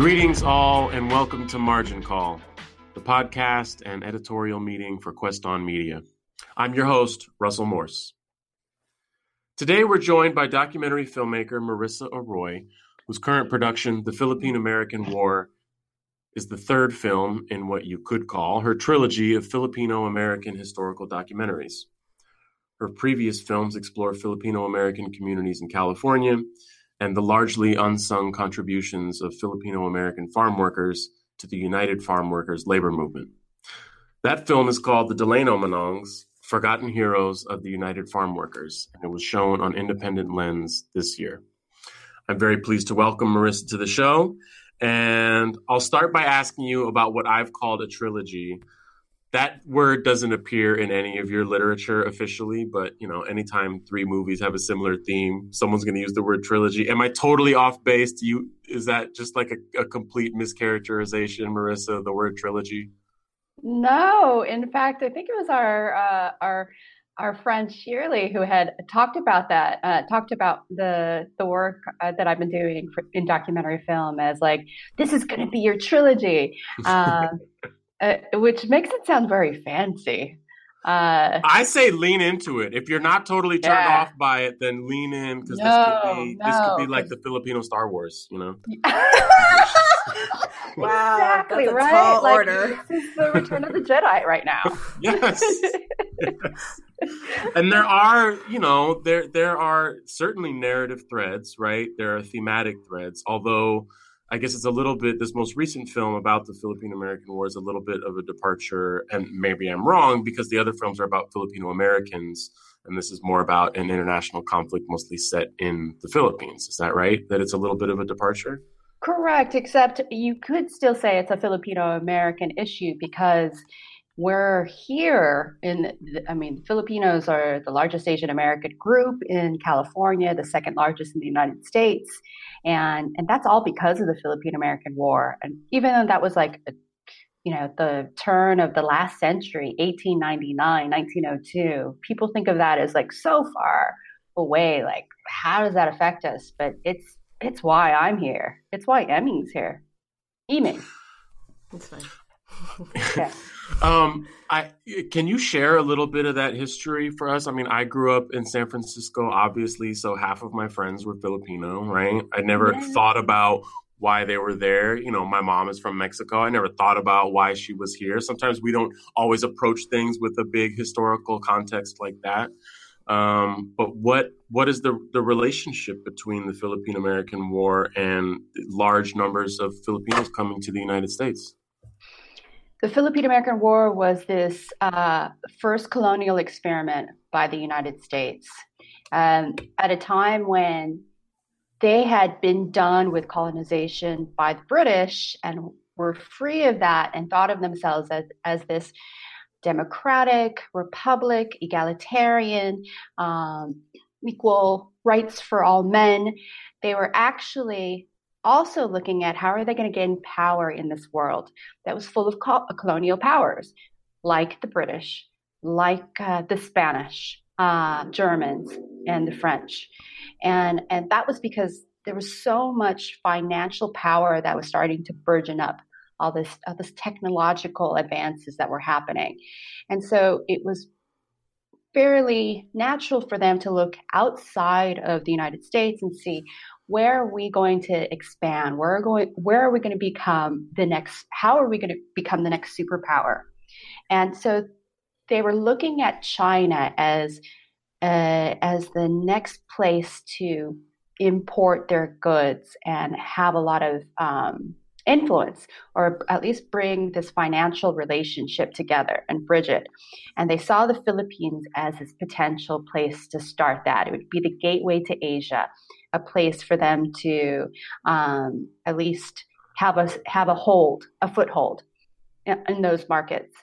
Greetings, all, and welcome to Margin Call, the podcast and editorial meeting for Quest On Media. I'm your host, Russell Morse. Today, we're joined by documentary filmmaker Marissa Aroy, whose current production, The Philippine American War, is the third film in what you could call her trilogy of Filipino American historical documentaries. Her previous films explore Filipino American communities in California and the largely unsung contributions of Filipino American farm workers to the United Farm Workers labor movement. That film is called The Delano Manongs Forgotten Heroes of the United Farm Workers, and it was shown on Independent Lens this year. I'm very pleased to welcome Marissa to the show, and I'll start by asking you about what I've called a trilogy that word doesn't appear in any of your literature officially, but you know, anytime three movies have a similar theme, someone's going to use the word trilogy. Am I totally off base? Do you is that just like a, a complete mischaracterization, Marissa, the word trilogy? No, in fact, I think it was our uh, our our friend Shirley who had talked about that, uh, talked about the the work uh, that I've been doing for, in documentary film as like this is going to be your trilogy. Um, uh, which makes it sound very fancy. Uh, I say lean into it. If you're not totally turned yeah. off by it, then lean in because no, this could be no, this could be like the Filipino Star Wars, you know. wow, exactly right. like, order. This is the Return of the Jedi right now. yes. yes. And there are, you know, there there are certainly narrative threads, right? There are thematic threads, although I guess it's a little bit this most recent film about the Philippine American War is a little bit of a departure, and maybe I'm wrong because the other films are about Filipino Americans, and this is more about an international conflict mostly set in the Philippines. Is that right? That it's a little bit of a departure. Correct, except you could still say it's a Filipino American issue because we're here in i mean filipinos are the largest asian american group in california the second largest in the united states. And and that's all because of the philippine american war. And even though that was like a, you know the turn of the last century 1899 1902 people think of that as like so far away like how does that affect us? But it's it's why i'm here. It's why emmy's here. Emmy that's fine yeah um, I can you share a little bit of that history for us? I mean, I grew up in San Francisco, obviously, so half of my friends were Filipino, right? I never yeah. thought about why they were there. You know, my mom is from Mexico. I never thought about why she was here. Sometimes we don't always approach things with a big historical context like that. Um, but what what is the the relationship between the Philippine American War and large numbers of Filipinos coming to the United States? The Philippine American War was this uh, first colonial experiment by the United States um, at a time when they had been done with colonization by the British and were free of that and thought of themselves as, as this democratic republic, egalitarian, um, equal rights for all men. They were actually also looking at how are they going to gain power in this world that was full of colonial powers, like the British, like uh, the Spanish, uh, Germans, and the French, and and that was because there was so much financial power that was starting to burgeon up. All this, all this technological advances that were happening, and so it was fairly natural for them to look outside of the United States and see where are we going to expand? Where are going? Where are we going to become the next? How are we going to become the next superpower? And so they were looking at China as uh, as the next place to import their goods and have a lot of um, influence, or at least bring this financial relationship together and bridge it. And they saw the Philippines as this potential place to start that. It would be the gateway to Asia a place for them to um, at least have a have a hold, a foothold in, in those markets.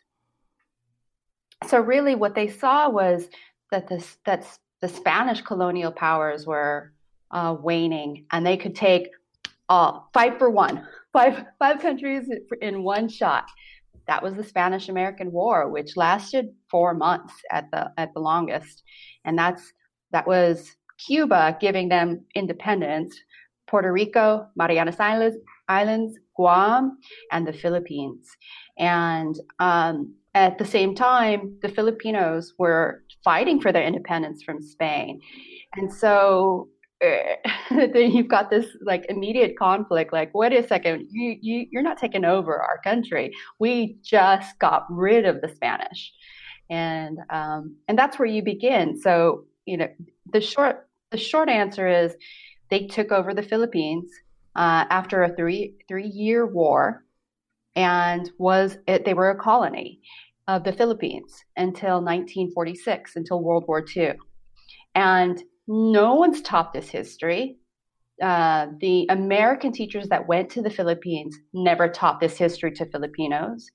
So really, what they saw was that this that's the Spanish colonial powers were uh, waning, and they could take uh, five for one, five five countries in one shot. That was the Spanish American War, which lasted four months at the at the longest, and that's that was Cuba giving them independence, Puerto Rico, Marianas Islands, Guam, and the Philippines. And um, at the same time, the Filipinos were fighting for their independence from Spain. And so then you've got this like immediate conflict like wait a second you, you you're not taking over our country we just got rid of the spanish and um, and that's where you begin so you know the short the short answer is they took over the philippines uh, after a three three year war and was it, they were a colony of the philippines until 1946 until world war ii and no one's taught this history. Uh, the American teachers that went to the Philippines never taught this history to Filipinos,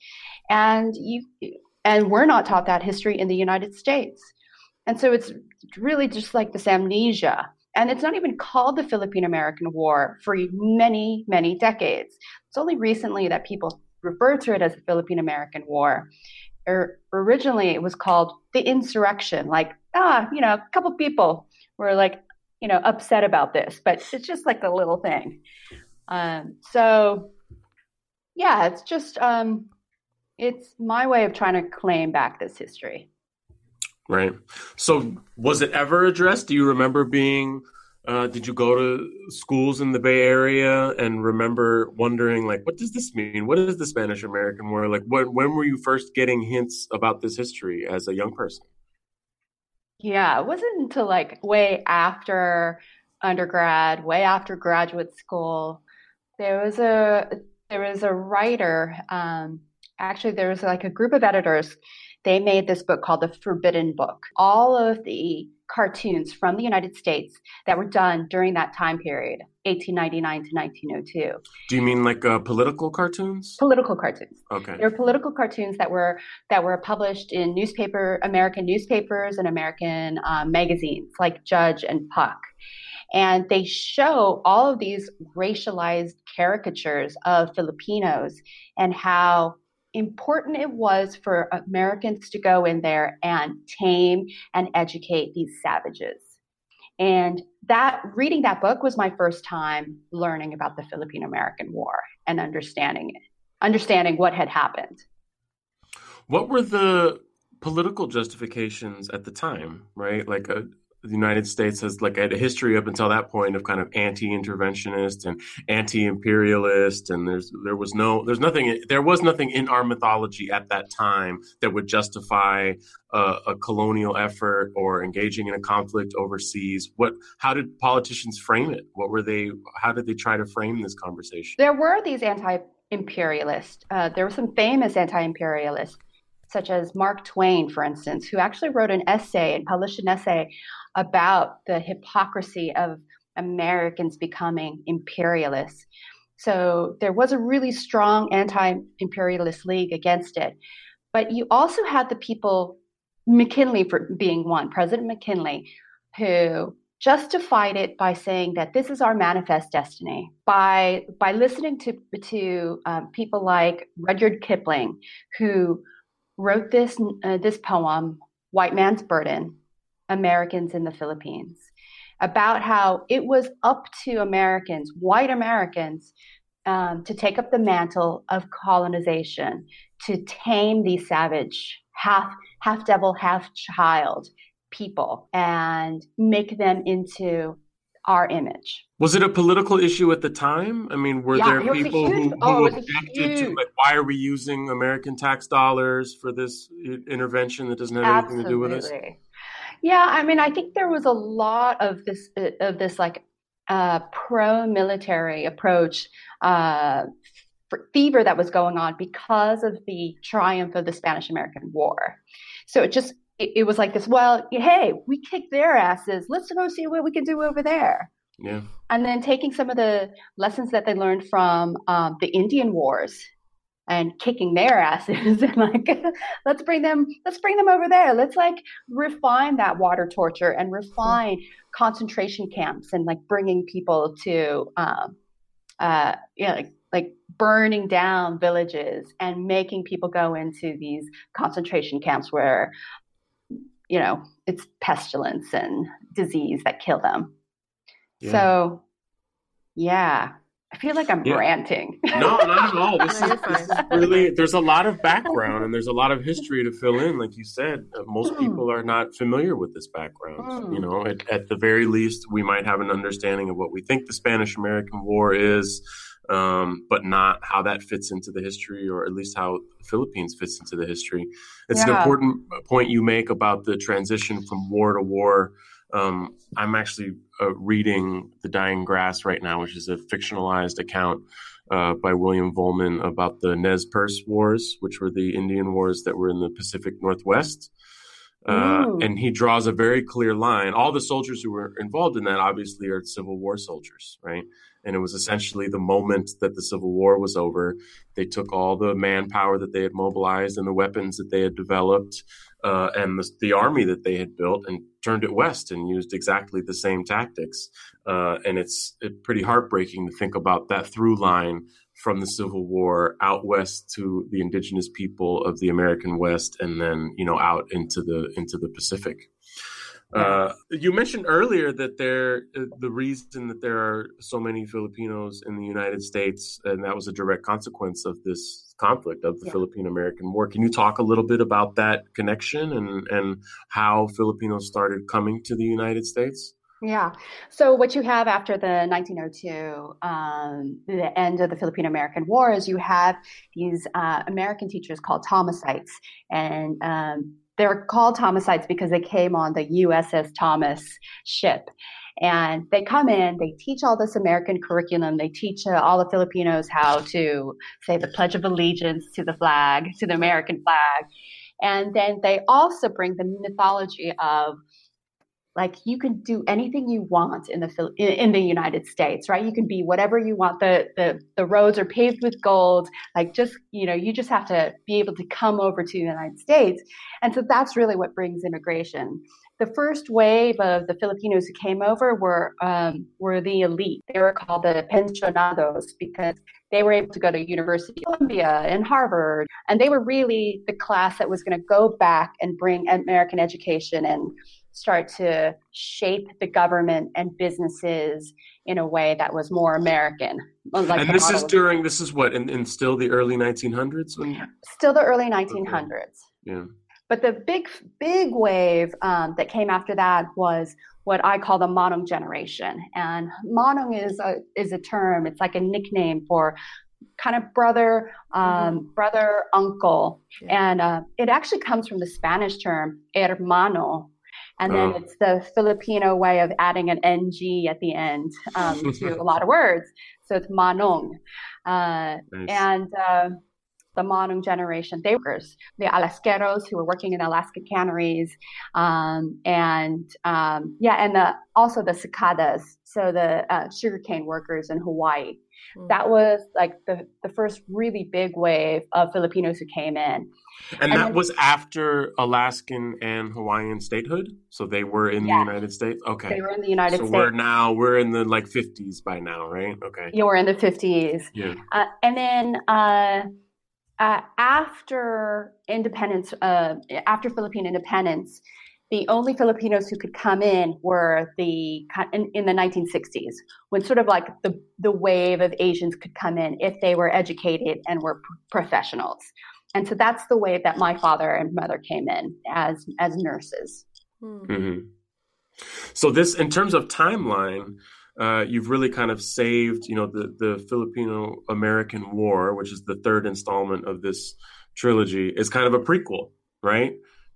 and you and we're not taught that history in the United States. And so it's really just like this amnesia. And it's not even called the Philippine American War for many, many decades. It's only recently that people refer to it as the Philippine American War. Or originally, it was called the insurrection, like, ah, you know, a couple people were like, you know, upset about this, but it's just like a little thing. Um, so, yeah, it's just um, it's my way of trying to claim back this history. Right. So, was it ever addressed? Do you remember being? Uh, did you go to schools in the Bay Area and remember wondering, like, what does this mean? What is the Spanish American War? Like, when when were you first getting hints about this history as a young person? Yeah, it wasn't until like way after undergrad, way after graduate school. There was a there was a writer. Um, actually, there was like a group of editors. They made this book called The Forbidden Book. All of the cartoons from the United States that were done during that time period, 1899 to 1902. Do you mean like uh, political cartoons? Political cartoons. Okay. They were political cartoons that were that were published in newspaper American newspapers and American um, magazines like Judge and Puck. And they show all of these racialized caricatures of Filipinos and how important it was for Americans to go in there and tame and educate these savages. And that reading that book was my first time learning about the Philippine American War and understanding it, understanding what had happened. What were the political justifications at the time, right? Like a, uh, the United States has like had a history up until that point of kind of anti-interventionist and anti-imperialist, and there's there was no there's nothing there was nothing in our mythology at that time that would justify a, a colonial effort or engaging in a conflict overseas. What how did politicians frame it? What were they? How did they try to frame this conversation? There were these anti-imperialists. Uh, there were some famous anti-imperialists such as Mark Twain, for instance, who actually wrote an essay and published an essay about the hypocrisy of Americans becoming imperialists. So there was a really strong anti imperialist league against it. But you also had the people, McKinley for being one, President McKinley, who justified it by saying that this is our manifest destiny by by listening to to um, people like Rudyard Kipling, who wrote this uh, this poem, "White Man's Burden," Americans in the Philippines, about how it was up to Americans, white Americans, um, to take up the mantle of colonization, to tame these savage, half half devil, half child people, and make them into our image. Was it a political issue at the time? I mean, were yeah, there people huge, who, who oh, objected to like, why are we using American tax dollars for this intervention that doesn't have Absolutely. anything to do with us? Yeah, I mean, I think there was a lot of this uh, of this like uh, pro-military approach uh, fever that was going on because of the triumph of the Spanish-American War. So it just it, it, was like this. Well, hey, we kicked their asses. Let's go see what we can do over there. Yeah. And then taking some of the lessons that they learned from um, the Indian Wars and kicking their asses and like let's bring them let's bring them over there. Let's like refine that water torture and refine concentration camps and like bringing people to um uh you know, like like burning down villages and making people go into these concentration camps where you know it's pestilence and disease that kill them yeah. so yeah I feel like I'm yeah. ranting. No, not at all. This, is, this is, really there's a lot of background and there's a lot of history to fill in. Like you said, uh, most mm. people are not familiar with this background. Mm. You know, at, at, the very least, we might have an understanding of what we think the Spanish American War is, um, but not how that fits into the history, or at least how the Philippines fits into the history. It's yeah. an important point you make about the transition from war to war. Um, I'm actually uh, reading The Dying Grass right now, which is a fictionalized account uh, by William Vollmann about the Nez Perce Wars, which were the Indian wars that were in the Pacific Northwest. Uh, and he draws a very clear line. All the soldiers who were involved in that obviously are Civil War soldiers, right? And it was essentially the moment that the Civil War was over. They took all the manpower that they had mobilized and the weapons that they had developed uh, and the, the, army that they had built and turned it west and used exactly the same tactics. Uh, and it's, it's pretty heartbreaking to think about that through line from the Civil War out west to the indigenous people of the American West, and then you know out into the into the Pacific. Uh, you mentioned earlier that there, the reason that there are so many Filipinos in the United States, and that was a direct consequence of this conflict of the yeah. Philippine American War. Can you talk a little bit about that connection and and how Filipinos started coming to the United States? Yeah. So what you have after the 1902, um, the end of the Philippine American War, is you have these uh, American teachers called Thomasites, and um, they're called Thomasites because they came on the USS Thomas ship. And they come in, they teach all this American curriculum. They teach uh, all the Filipinos how to say the Pledge of Allegiance to the flag, to the American flag. And then they also bring the mythology of like you can do anything you want in the in the United States, right? You can be whatever you want. The the the roads are paved with gold. Like just you know, you just have to be able to come over to the United States, and so that's really what brings immigration. The first wave of the Filipinos who came over were um, were the elite. They were called the pensionados because they were able to go to University of Columbia and Harvard, and they were really the class that was going to go back and bring American education and start to shape the government and businesses in a way that was more American. Like and this is during this is what in, in still the early 1900s when still the early 1900s. Okay. Yeah. But the big big wave um, that came after that was what I call the Manong generation, and Manong is a is a term. It's like a nickname for kind of brother, um, mm-hmm. brother, uncle, yeah. and uh, it actually comes from the Spanish term hermano, and then oh. it's the Filipino way of adding an ng at the end um, to a lot of words. So it's manong. Uh, nice. And uh, the Manong generation, they were the Alaskeros who were working in Alaska canneries, um, and um, yeah, and the, also the sakadas, so the uh, sugarcane workers in Hawaii. Mm. That was like the, the first really big wave of Filipinos who came in. And, and that then, was after Alaskan and Hawaiian statehood? So they were in the United States? Okay. They were in the United so States. So we're now, we're in the like 50s by now, right? Okay. Yeah, we're in the 50s. Yeah. Uh, and then uh, uh, after independence, uh, after Philippine independence, the only Filipinos who could come in were the in, in, the 1960s, when sort of like the the wave of Asians could come in if they were educated and were professionals, and so that's the way that my father and mother came in as as nurses. Hmm. Mm-hmm. So this, in terms of timeline, uh, you've really kind of saved, you know, the the Filipino American War, which is the third installment of this trilogy, is kind of a prequel, right?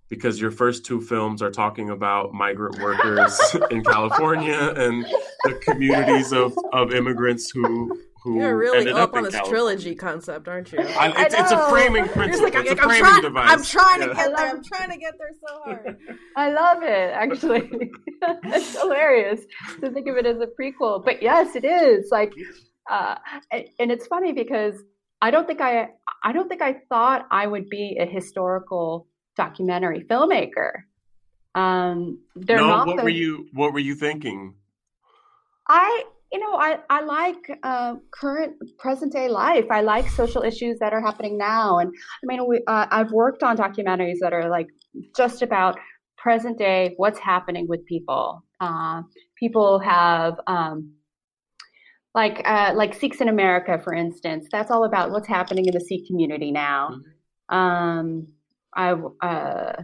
Because your first two films are talking about migrant workers in California and the communities of, of immigrants who who You're really up, up on this California. trilogy concept, aren't you? I, it's, it's, a framing principle. Like, it's a framing try, device. I'm trying yeah. to get there. I'm trying to get there so hard. I love it. Actually, it's hilarious to think of it as a prequel. But yes, it is. Like, uh, and it's funny because I don't think I I don't think I thought I would be a historical documentary filmmaker. Um, they're no, not what were you what were you thinking? I you know I I like uh, current present day life. I like social issues that are happening now, and I mean we, uh, I've worked on documentaries that are like just about present day what's happening with people. Uh, people have um, like uh, like Sikhs in America, for instance. That's all about what's happening in the Sikh community now. Mm-hmm. Um, I uh,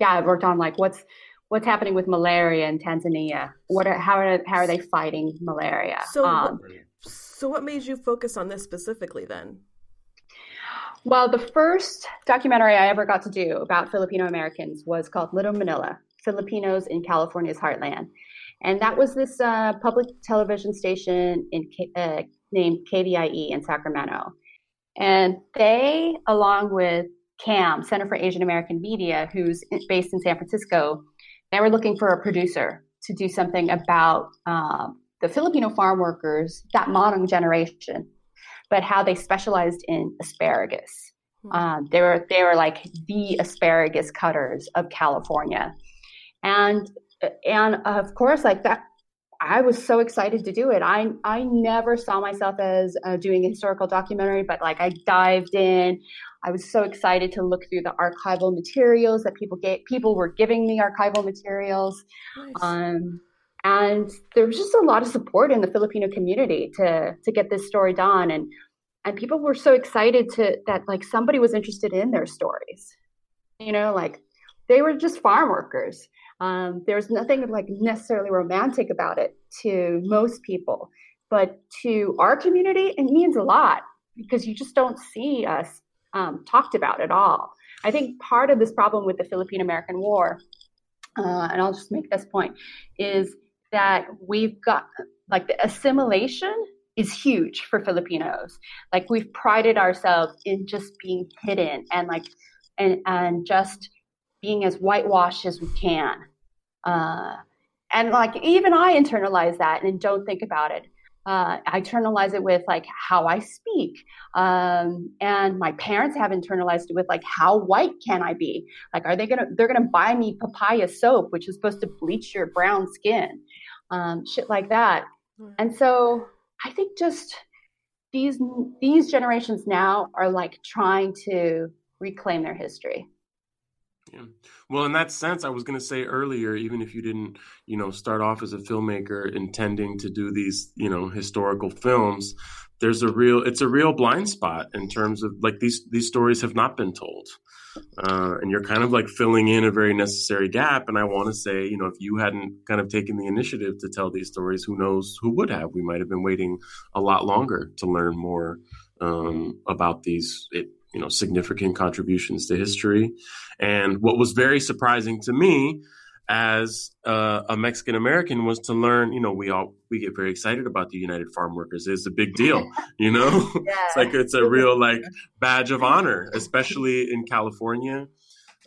yeah, I've worked on like what's what's happening with malaria in Tanzania. What are how are how are they fighting malaria? So, um, so what made you focus on this specifically then? Well, the first documentary I ever got to do about Filipino Americans was called Little Manila Filipinos in California's Heartland. And that was this uh, public television station in, uh, named KVIE in Sacramento. And they, along with CAM, Center for Asian American Media, who's based in San Francisco, they were looking for a producer to do something about um, the Filipino farm workers, that modern generation, but how they specialized in asparagus. Hmm. Um, they were they were like the asparagus cutters of California, and and of course, like that, I was so excited to do it. I I never saw myself as uh, doing a historical documentary, but like I dived in. I was so excited to look through the archival materials that people gave. People were giving me archival materials, nice. um, and there was just a lot of support in the Filipino community to to get this story done. And and people were so excited to that like somebody was interested in their stories. You know, like they were just farm workers um, there's nothing like necessarily romantic about it to most people, but to our community, it means a lot because you just don't see us um, talked about at all. I think part of this problem with the Philippine American War, uh, and I'll just make this point, is that we've got like the assimilation is huge for Filipinos. Like we've prided ourselves in just being hidden and like and and just being as whitewashed as we can. Uh, and like even I internalize that and don't think about it. Uh, I internalize it with like how I speak, um, and my parents have internalized it with like how white can I be? Like, are they gonna they're gonna buy me papaya soap, which is supposed to bleach your brown skin, um, shit like that. And so I think just these these generations now are like trying to reclaim their history. Yeah. Well, in that sense, I was going to say earlier, even if you didn't, you know, start off as a filmmaker intending to do these, you know, historical films, there's a real, it's a real blind spot in terms of like these these stories have not been told, uh, and you're kind of like filling in a very necessary gap. And I want to say, you know, if you hadn't kind of taken the initiative to tell these stories, who knows who would have? We might have been waiting a lot longer to learn more um, about these. It, you know significant contributions to history. And what was very surprising to me as uh, a Mexican American was to learn, you know, we all we get very excited about the United Farm Workers. It's a big deal, you know. Yeah. it's like it's a real like badge of honor, especially in California.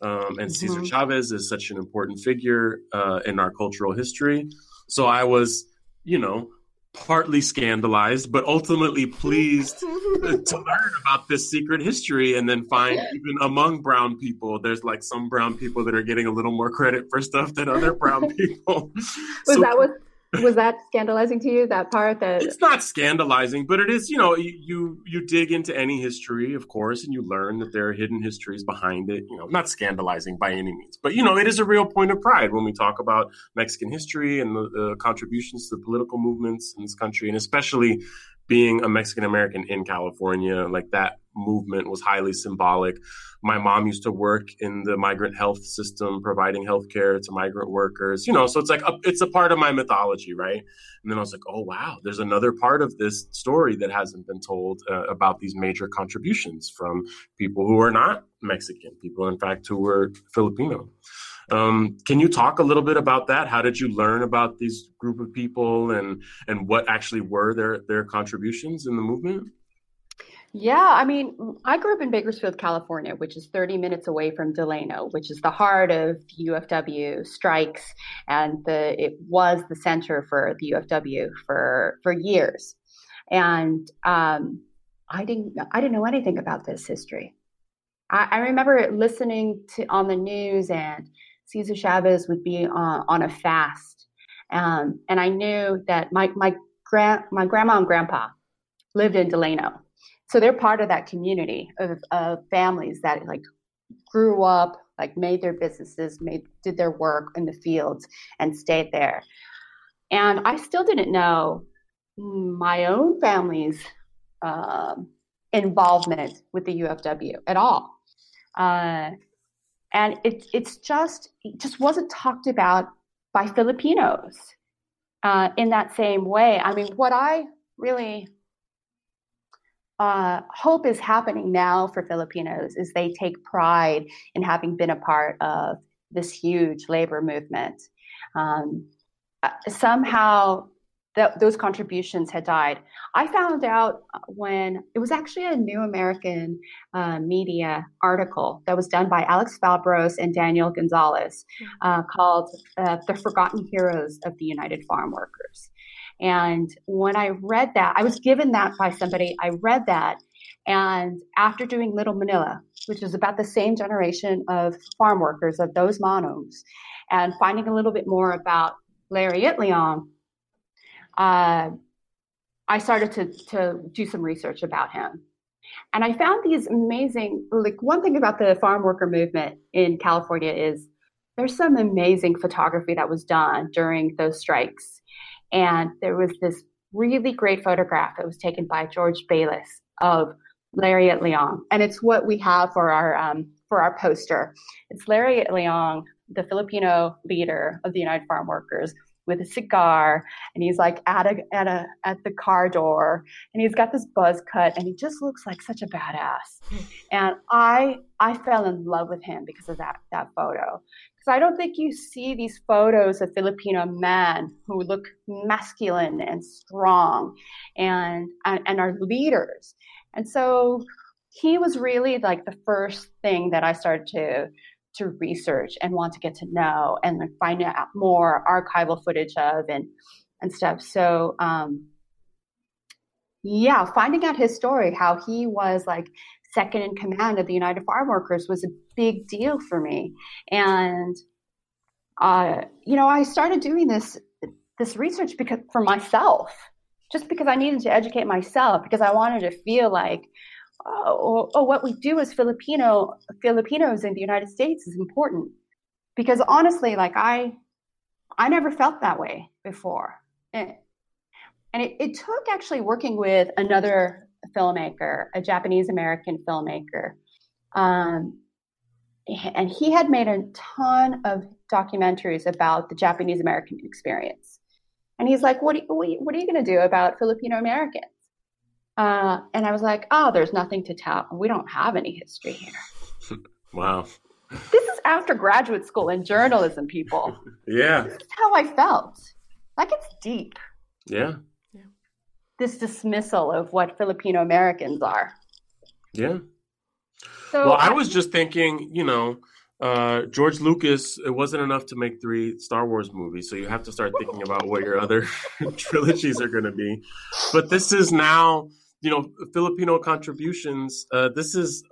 Um, and Cesar mm-hmm. Chavez is such an important figure uh, in our cultural history. So I was, you know, partly scandalized, but ultimately pleased to learn about this secret history and then find even among brown people, there's like some brown people that are getting a little more credit for stuff than other brown people. Was so, that what was that scandalizing to you that part that it's not scandalizing but it is you know you you dig into any history of course and you learn that there are hidden histories behind it you know not scandalizing by any means but you know it is a real point of pride when we talk about mexican history and the, the contributions to the political movements in this country and especially being a Mexican American in California, like that movement was highly symbolic. My mom used to work in the migrant health system, providing health care to migrant workers, you know, so it's like, a, it's a part of my mythology, right? And then I was like, oh, wow, there's another part of this story that hasn't been told uh, about these major contributions from people who are not Mexican, people, in fact, who were Filipino. Um, can you talk a little bit about that? How did you learn about these group of people and and what actually were their their contributions in the movement? Yeah, I mean, I grew up in Bakersfield, California, which is 30 minutes away from Delano, which is the heart of the UFW strikes, and the it was the center for the UFW for for years. And um, I didn't I didn't know anything about this history. I, I remember listening to on the news and Cesar Chavez would be on, on a fast. Um, and I knew that my, my, gra- my grandma and grandpa lived in Delano. So they're part of that community of, of families that like grew up, like made their businesses, made did their work in the fields and stayed there. And I still didn't know my own family's um, involvement with the UFW at all. Uh, and it, it's just it just wasn't talked about by Filipinos uh, in that same way. I mean, what I really uh, hope is happening now for Filipinos is they take pride in having been a part of this huge labor movement. Um, uh, somehow those contributions had died. I found out when it was actually a New American uh, Media article that was done by Alex Fabros and Daniel Gonzalez hmm. uh, called uh, The Forgotten Heroes of the United Farm Workers. And when I read that, I was given that by somebody. I read that. And after doing Little Manila, which is about the same generation of farm workers, of those manongs, and finding a little bit more about Larry Itliong, uh, I started to, to do some research about him. And I found these amazing, like one thing about the farm worker movement in California is there's some amazing photography that was done during those strikes. And there was this really great photograph that was taken by George Ballis of Larry Itliong. And it's what we have for our, um, for our poster. It's Larry Itliong, the Filipino leader of the United Farm Workers, with a cigar and he's like at a at a at the car door and he's got this buzz cut and he just looks like such a badass and i i fell in love with him because of that that photo because i don't think you see these photos of filipino men who look masculine and strong and and, and are leaders and so he was really like the first thing that i started to to research and want to get to know and find out more archival footage of and and stuff. So um, yeah, finding out his story, how he was like second in command of the United Farm Workers was a big deal for me. And uh, you know, I started doing this this research because for myself, just because I needed to educate myself, because I wanted to feel like oh, oh, what we do as Filipino Filipinos in the United States is important because honestly, like I, I never felt that way before, and, and it, it took actually working with another filmmaker, a Japanese American filmmaker, um, and he had made a ton of documentaries about the Japanese American experience. And he's like, "What? Are, what are you going to do about Filipino Americans?" Uh, and I was like, oh, there's nothing to tell. We don't have any history here. wow. This is after graduate school in journalism, people. yeah. This is how I felt. Like it's deep. Yeah. This dismissal of what Filipino Americans are. Yeah. So well, I was just thinking, you know, uh, George Lucas, it wasn't enough to make three Star Wars movies, so you have to start thinking about what your other trilogies are going to be. But this is now you know, Filipino contributions, uh, this is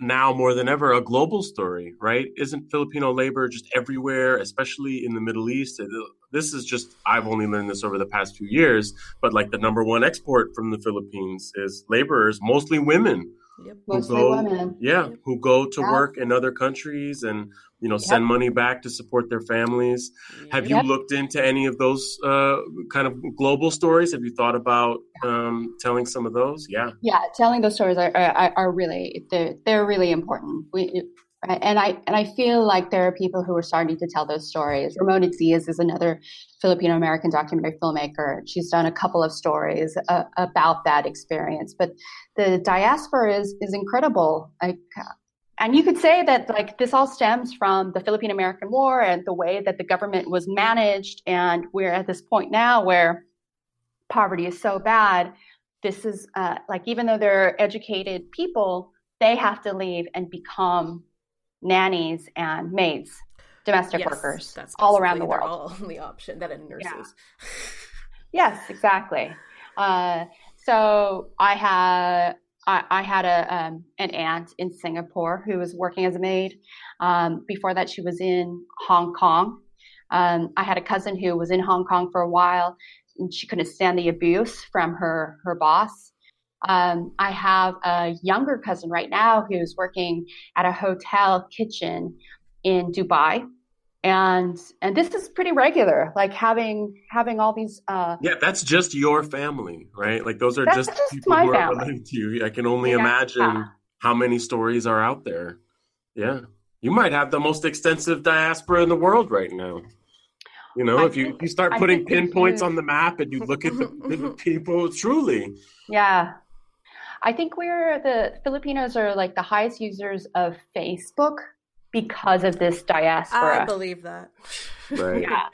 now more than ever a global story, right? Isn't Filipino labor just everywhere, especially in the Middle East? This is just, I've only learned this over the past few years, but like the number one export from the Philippines is laborers, mostly women Yep. Mostly go, women. Yeah, who go to yeah. work in other countries and you know send money back to support their families. Have you looked into any of those uh, kind of global stories? Have you thought about um, telling some of those? Yeah. Yeah, telling those stories are, are, are really they're, they're really important. We and I and I feel like there are people who are starting to tell those stories. Ramona Diaz is another Filipino American documentary filmmaker. She's done a couple of stories uh, about that experience. But the diaspora is is incredible. Like, and you could say that like this all stems from the Philippine American War and the way that the government was managed. And we're at this point now where poverty is so bad. This is uh, like even though they're educated people, they have to leave and become nannies and maids, domestic yes, workers, that's all around the world. All the option that in nurses. Yeah. yes, exactly. Uh, so I had I, I had a um, an aunt in Singapore who was working as a maid. Um, before that, she was in Hong Kong. Um, I had a cousin who was in Hong Kong for a while, and she couldn't stand the abuse from her her boss. Um, I have a younger cousin right now who's working at a hotel kitchen in Dubai. and and this is pretty regular like having having all these uh yeah that's just your family right? Like those are just, just people my who are family. related to you. I can only Yeah. imagine how many stories are out there. Yeah. You might have the most extensive diaspora in the world right now. You know I if you think- you start putting pinpoints on the map and you look at the, the people truly. Yeah i think we're the filipinos are like the highest users of facebook because of this diaspora. I believe that. Right. Yeah.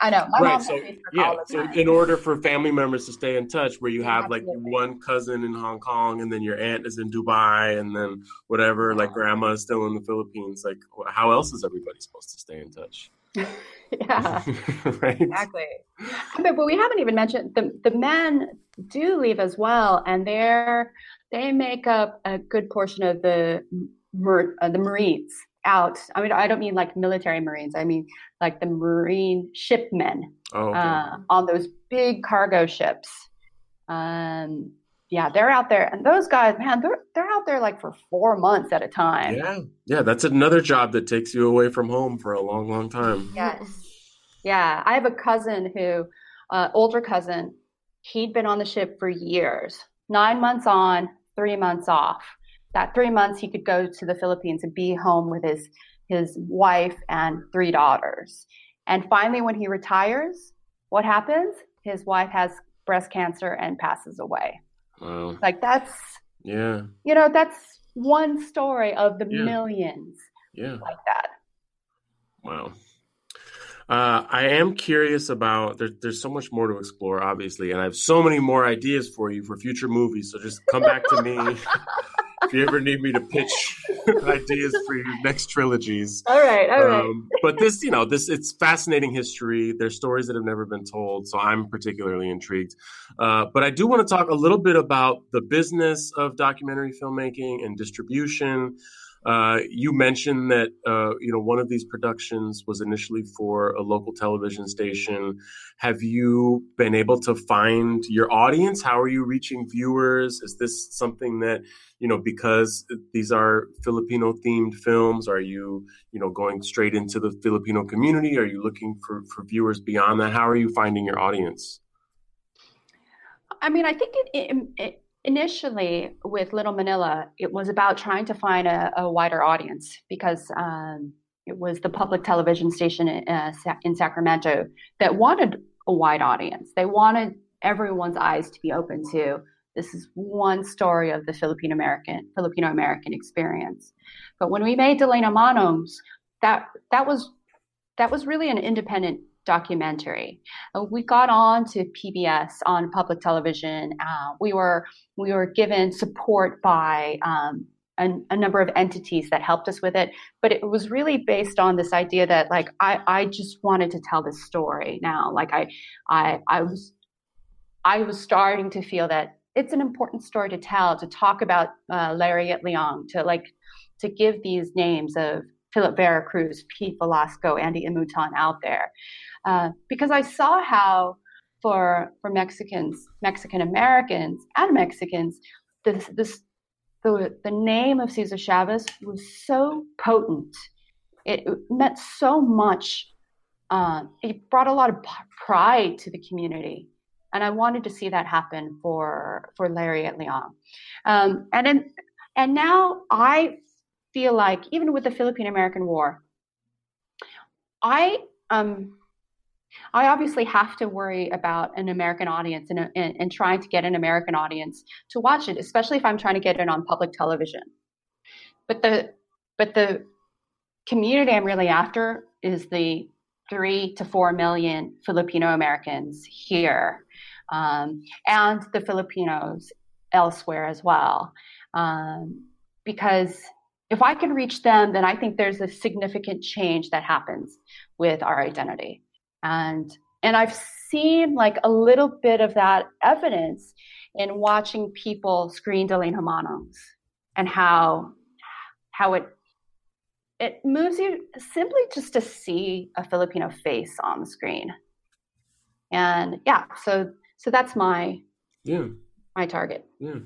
i know. My right mom's so facebook yeah all the so in order for family members to stay in touch where you have like one cousin in hong kong and then your aunt is in dubai and then whatever like grandma is still in the philippines like how else is everybody supposed to stay in touch? Yeah. Right. Exactly. But, but we haven't even mentioned the the men do leave as well and they're they make up a good portion of the uh, the marines out. I mean i don't mean like military marines i mean like the marine shipmen oh okay. uh, on those big cargo ships. Um yeah they're out there and those guys man they're they're out there like for four months at a time. Yeah. Yeah that's another job that takes you away from home for a long long time. Yes. Yeah, I have a cousin who, uh, older cousin, he'd been on the ship for years, nine months on, three months off. That three months he could go to the Philippines and be home with his his wife and three daughters. And finally, when he retires, what happens? His wife has breast cancer and passes away. wow Like that's yeah you know that's one story of the Yeah. millions yeah like that. Wow. Uh, I am curious about there, there's so much more to explore, obviously, and I have so many more ideas for you for future movies. So just come back to me if you ever need me to pitch ideas for your next trilogies. All right, all right. Um, but this, you know, this it's fascinating history. There's stories that have never been told, so I'm particularly intrigued. Uh, but I do want to talk a little bit about the business of documentary filmmaking and distribution. Uh, you mentioned that uh, you know one of these productions was initially for a local television station. Have you been able to find your audience? How are you reaching viewers? Is this something that you know because these are Filipino themed films? Are you you know going straight into the Filipino community? Are you looking for for viewers beyond that? How are you finding your audience? I mean, I think it, it, it initially with Little Manila, it was about trying to find a, a wider audience because um, it was the public television station in, uh, in Sacramento that wanted a wide audience. They wanted everyone's eyes to be open to this is one story of the Filipino American Filipino American experience. But when we made Delano Manongs, that that was that was really an independent documentary. Uh, we got on to PBS on public television. Uh, we were we were given support by um, a, a, number of entities that helped us with it, but it was really based on this idea that like I, I just wanted to tell this story now. Like I I I was I was starting to feel that it's an important story to tell to talk about uh, Larry Itliong to like to give these names of Philip Vera Cruz, Pete Velasco, Andy Imutan out there. Uh, because I saw how for for Mexicans, Mexican Americans, and Mexicans, this this the the name of Cesar Chavez was so potent. It, meant so much. Uh, it brought a lot of pride to the community, and I wanted to see that happen for for Larry Itliong. Um, and then and now I feel like even with the Philippine American War, I um I obviously have to worry about an American audience and, and, and, trying to get an American audience to watch it, especially if I'm trying to get it on public television. But the but the community I'm really after is the three to four million Filipino Americans here, um, and the Filipinos elsewhere as well, um, because if I can reach them, then I think there's a significant change that happens with our identity and and I've seen like a little bit of that evidence in watching people screen Delano Manongs and how how it it moves you simply just to see a Filipino face on the screen. And yeah, so so that's my yeah my target. Yeah.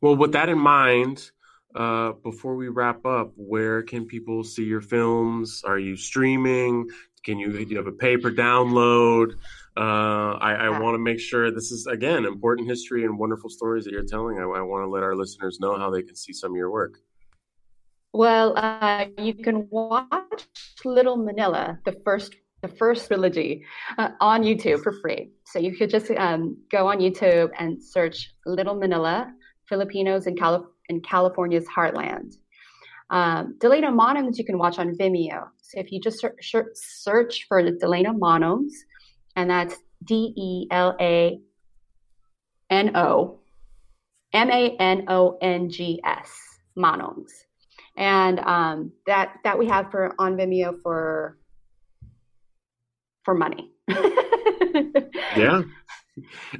Well, with that in mind, uh, before we wrap up, where can people see your films? Are you streaming? Can you do you have a pay per download? Uh, I, I want to make sure this is again important history and wonderful stories that you're telling. I, I want to let our listeners know how they can see some of your work. Well, uh, you can watch Little Manila, the first the first trilogy, uh, on YouTube for free. So you could just um, go on YouTube and search Little Manila, Filipinos in, Calif- in California's Heartland. Um, Delano Manongs you can watch on Vimeo. So if you just ser- search for the Delano Manongs, and that's D E L A N O M A N O N G S, Manongs and um, that that we have for on Vimeo for for money. yeah,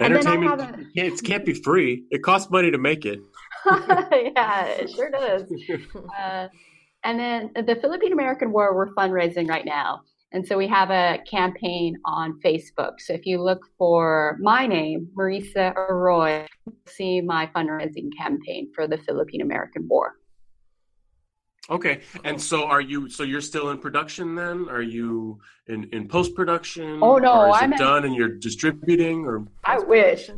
entertainment it can't be free. It costs money to make it. yeah, it sure does. Uh, and then the Philippine American War, we're fundraising right now. And so we have a campaign on Facebook. So if you look for my name, Marissa Aroy, see my fundraising campaign for the Philippine American War. Okay. And so are you so you're still in production then? Are you in, in post production? Oh no, I'm it done and you're distributing or I wish.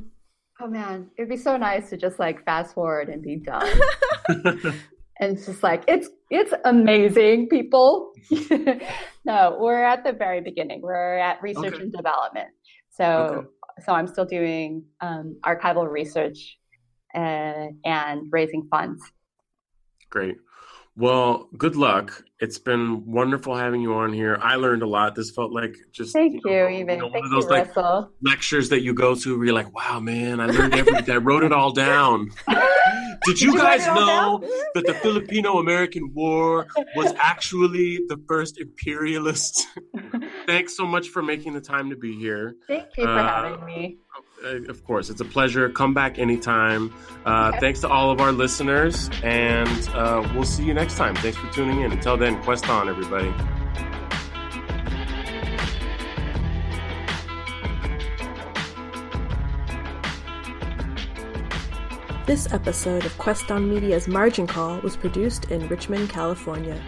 Oh man, it'd be so nice to just like fast forward and be done. and it's just like it's it's amazing, people. no, we're at the very beginning. We're at research okay. and development. So okay. so I'm still doing um, archival research uh, and raising funds. Great. Well, good luck. It's been wonderful having you on here. I learned a lot. This felt like just thank you, know, even you know, Thank one of those you, like Russell. lectures that you go to where you're like, "Wow, man, I learned everything. I wrote it all down." Did you, Did guys you know that the Filipino American War was actually the first imperialist? Thanks so much for making the time to be here. Thank you for uh, having me. Uh, of course, it's a pleasure. Come back anytime. Uh. Thanks to all of our listeners, and uh, we'll see you next time. Thanks for tuning in. Until then, quest on, everybody. This episode of Quest on Media's Margin Call was produced in Richmond, California.